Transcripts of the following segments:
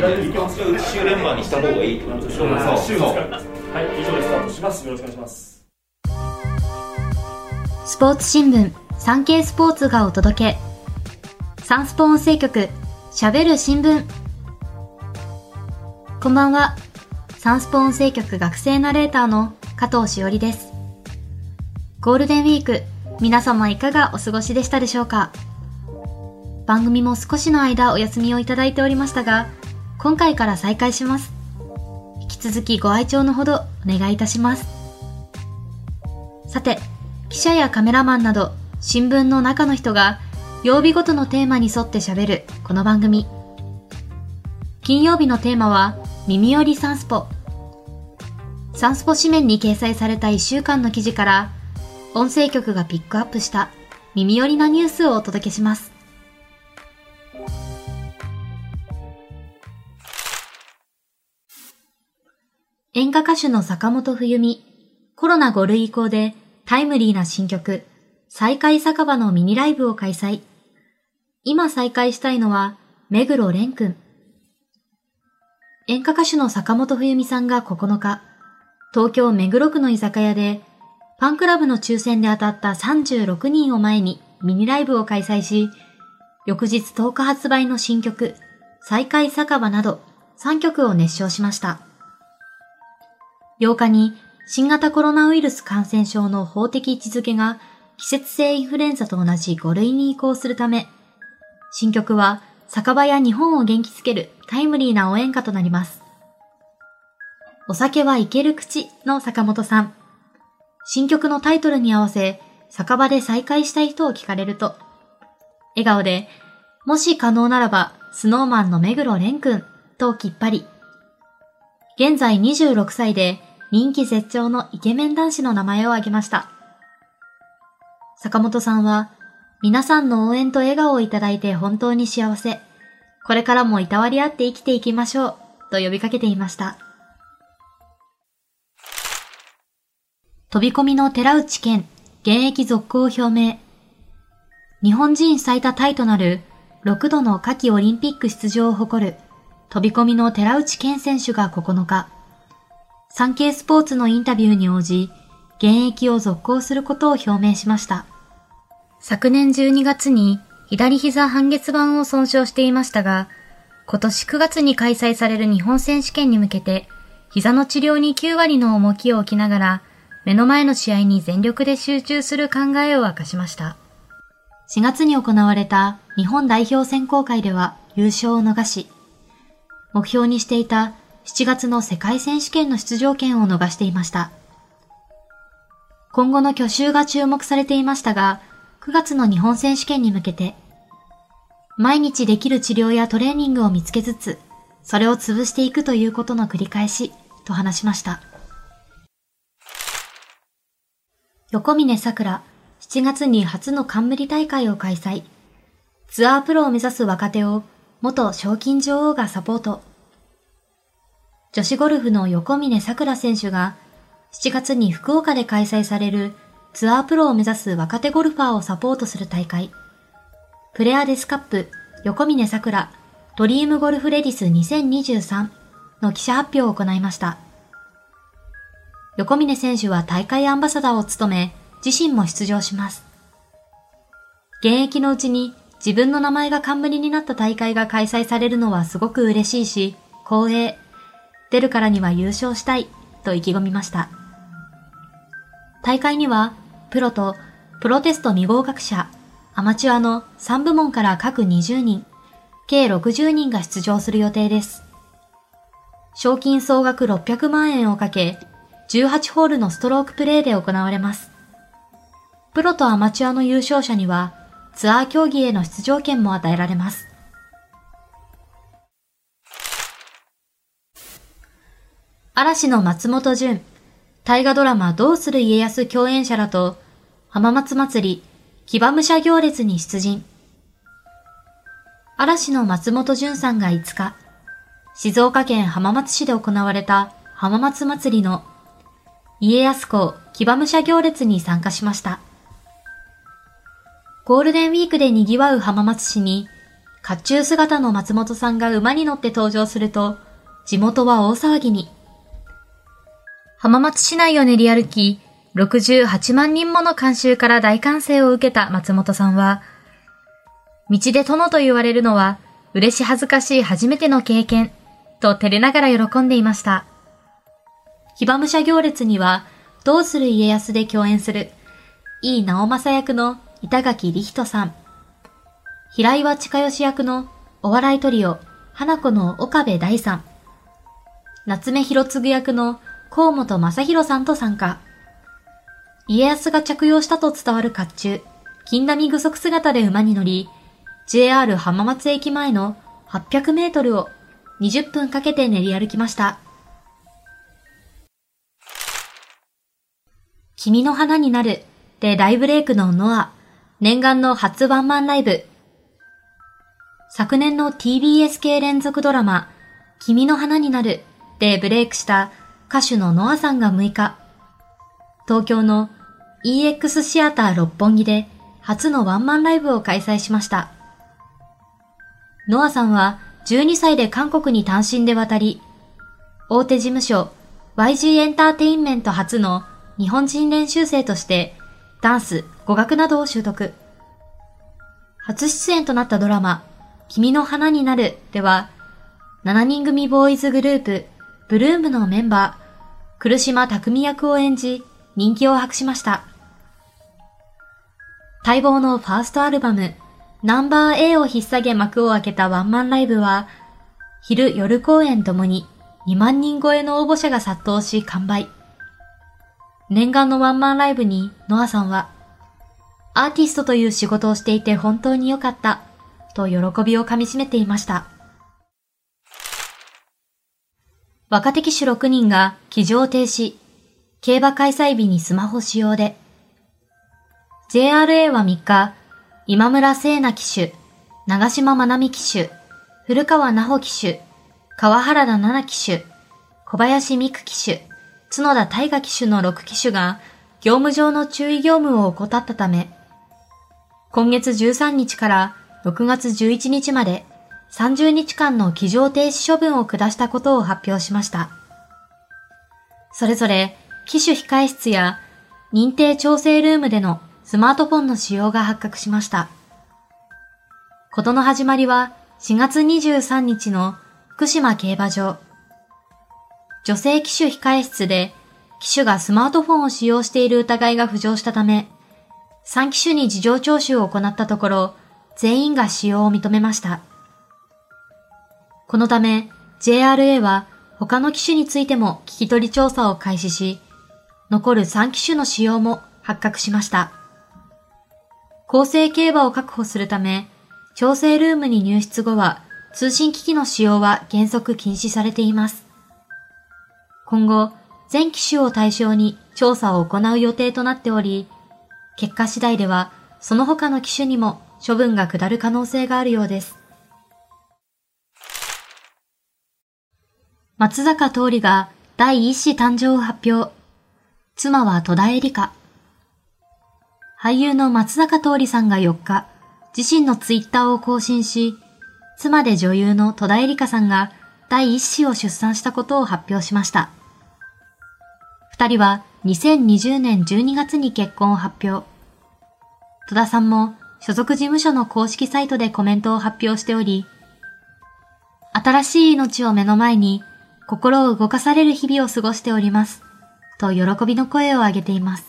週連番にした方がいいってことでしょはいそうはい以上でスタートしますよろしくお願いしますスポーツ新聞、サンケイスポーツがお届け。サンスポ音声局、喋る新聞。こんばんは。サンスポ音声局学生ナレーターの加藤しおりです。ゴールデンウィーク、皆様いかがお過ごしでしたでしょうか？番組も少しの間お休みをいただいておりましたが、今回から再開します。引き続きご愛聴のほどお願いいたします。さて、記者やカメラマンなど新聞の中の人が曜日ごとのテーマに沿って喋るこの番組。金曜日のテーマは耳寄りサンスポ。サンスポ紙面に掲載された1週間の記事から音声局がピックアップした耳寄りなニュースをお届けします。演歌歌手の坂本冬美、コロナ5類移行でタイムリーな新曲、再開酒場のミニライブを開催。今再開したいのは、目黒蓮くん。演歌歌手の坂本冬美さんが9日、東京目黒区の居酒屋で、ファンクラブの抽選で当たった36人を前にミニライブを開催し、翌日10日発売の新曲、再開酒場など3曲を熱唱しました。8日に新型コロナウイルス感染症の法的位置づけが季節性インフルエンザと同じ5類に移行するため、新曲は酒場や日本を元気づけるタイムリーな応援歌となります。お酒はいける口の坂本さん。新曲のタイトルに合わせ、酒場で再会したい人を聞かれると、笑顔で、もし可能ならば、スノーマンの目黒蓮くんときっぱり。現在26歳で人気絶頂のイケメン男子の名前を挙げました。坂本さんは、皆さんの応援と笑顔をいただいて本当に幸せ。これからもいたわり合って生きていきましょう。と呼びかけていました。飛び込みの寺内健、現役続行を表明。日本人最多タイとなる6度の夏季オリンピック出場を誇る飛び込みの寺内健選手が9日、サンケイスポーツのインタビューに応じ、現役を続行することを表明しました。昨年12月に左膝半月板を損傷していましたが、今年9月に開催される日本選手権に向けて、膝の治療に9割の重きを置きながら、目の前の試合に全力で集中する考えを明かしました。4月に行われた日本代表選考会では優勝を逃し、目標にしていた7月の世界選手権の出場権を逃していました。今後の去就が注目されていましたが、9月の日本選手権に向けて、毎日できる治療やトレーニングを見つけつつ、それを潰していくということの繰り返し、と話しました。横峰桜、7月に初の冠大会を開催。ツアープロを目指す若手を元賞金女王がサポート。女子ゴルフの横峰桜選手が7月に福岡で開催されるツアープロを目指す若手ゴルファーをサポートする大会。プレアデスカップ横峰桜ドリームゴルフレディス2023の記者発表を行いました。横峰選手は大会アンバサダーを務め、自身も出場します。現役のうちに自分の名前が冠になった大会が開催されるのはすごく嬉しいし、光栄。出るからには優勝したい、と意気込みました。大会には、プロとプロテスト未合格者、アマチュアの3部門から各20人、計60人が出場する予定です。賞金総額600万円をかけ、18ホールのストロークプレーで行われます。プロとアマチュアの優勝者には、ツアー競技への出場権も与えられます。嵐の松本潤、大河ドラマどうする家康共演者らと、浜松祭り、騎馬武者行列に出陣。嵐の松本潤さんが5日、静岡県浜松市で行われた浜松祭りの家康公騎馬武者行列に参加しました。ゴールデンウィークで賑わう浜松市に、甲冑姿の松本さんが馬に乗って登場すると、地元は大騒ぎに。浜松市内を練り歩き、68万人もの観衆から大歓声を受けた松本さんは、道で殿と言われるのは、嬉し恥ずかしい初めての経験、と照れながら喜んでいました。騎馬武者行列には、どうする家康で共演する、井伊直政役の板垣理人さん、平岩近義役のお笑いトリオ、花子の岡部大さん、夏目広次役の河本正宏さんと参加。家康が着用したと伝わる甲冑、金並具足姿で馬に乗り、JR 浜松駅前の800メートルを20分かけて練り歩きました。君の花になるで大ブレイクのノア、念願の初ワンマンライブ。昨年の TBS 系連続ドラマ、君の花になるでブレイクした歌手のノアさんが6日、東京の EX シアター六本木で初のワンマンライブを開催しました。ノアさんは12歳で韓国に単身で渡り、大手事務所 YG エンターテインメント初の日本人練習生としてダンス、語学などを習得。初出演となったドラマ、君の花になるでは、7人組ボーイズグループブルームのメンバー、苦島匠役を演じ、人気を博しました。待望のファーストアルバム、ナンバー A を引っ提げ幕を開けたワンマンライブは、昼夜公演ともに2万人超えの応募者が殺到し完売。念願のワンマンライブにノアさんは、アーティストという仕事をしていて本当に良かった、と喜びをかみしめていました。若手騎手6人が騎乗停止、競馬開催日にスマホ使用で、JRA は3日、今村聖奈騎手、長島まなみ騎手、古川奈穂騎手、川原田奈々騎手、小林美久騎手、角田大河騎手の6騎手が業務上の注意業務を怠ったため、今月13日から6月11日まで30日間の騎乗停止処分を下したことを発表しました。それぞれ、機種控室や認定調整ルームでのスマートフォンの使用が発覚しました。ことの始まりは4月23日の福島競馬場。女性機種控室で機種がスマートフォンを使用している疑いが浮上したため、3機種に事情聴取を行ったところ、全員が使用を認めました。このため JRA は他の機種についても聞き取り調査を開始し、残る3機種の使用も発覚しました。公正競馬を確保するため、調整ルームに入室後は通信機器の使用は原則禁止されています。今後、全機種を対象に調査を行う予定となっており、結果次第ではその他の機種にも処分が下る可能性があるようです。松坂桃李が第一子誕生を発表。妻は戸田恵梨香。俳優の松坂桃李さんが4日、自身のツイッターを更新し、妻で女優の戸田恵梨香さんが第一子を出産したことを発表しました。二人は2020年12月に結婚を発表。戸田さんも所属事務所の公式サイトでコメントを発表しており、新しい命を目の前に心を動かされる日々を過ごしております。と喜びの声を上げています。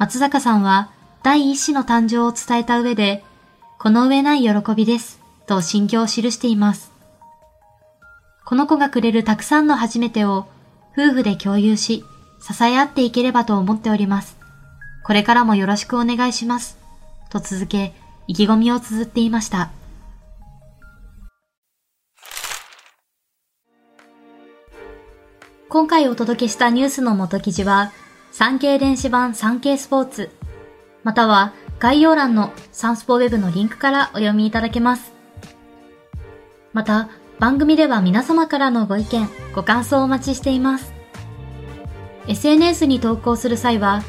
松坂さんは第一子の誕生を伝えた上で、この上ない喜びです。と心境を記しています。この子がくれるたくさんの初めてを夫婦で共有し、支え合っていければと思っております。これからもよろしくお願いします。と続け、意気込みを綴っていました。今回お届けしたニュースの元記事は、産経電子版産経スポーツ、または概要欄のサンスポウェブのリンクからお読みいただけます。また、番組では皆様からのご意見、ご感想をお待ちしています。SNS に投稿する際は、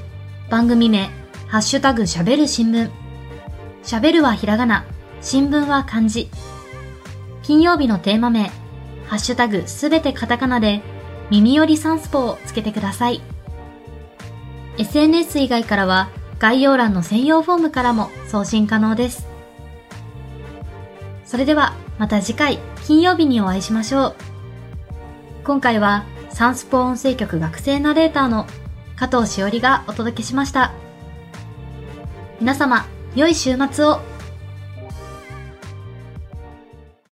番組名、ハッシュタグ喋る新聞、喋るはひらがな、新聞は漢字。金曜日のテーマ名、ハッシュタグすべてカタカナで、耳よりサンスポをつけてください。SNS 以外からは、概要欄の専用フォームからも送信可能です。それでは、また次回、金曜日にお会いしましょう。今回は、サンスポ音声局学生ナレーターの加藤しおりがお届けしました。皆様、良い週末を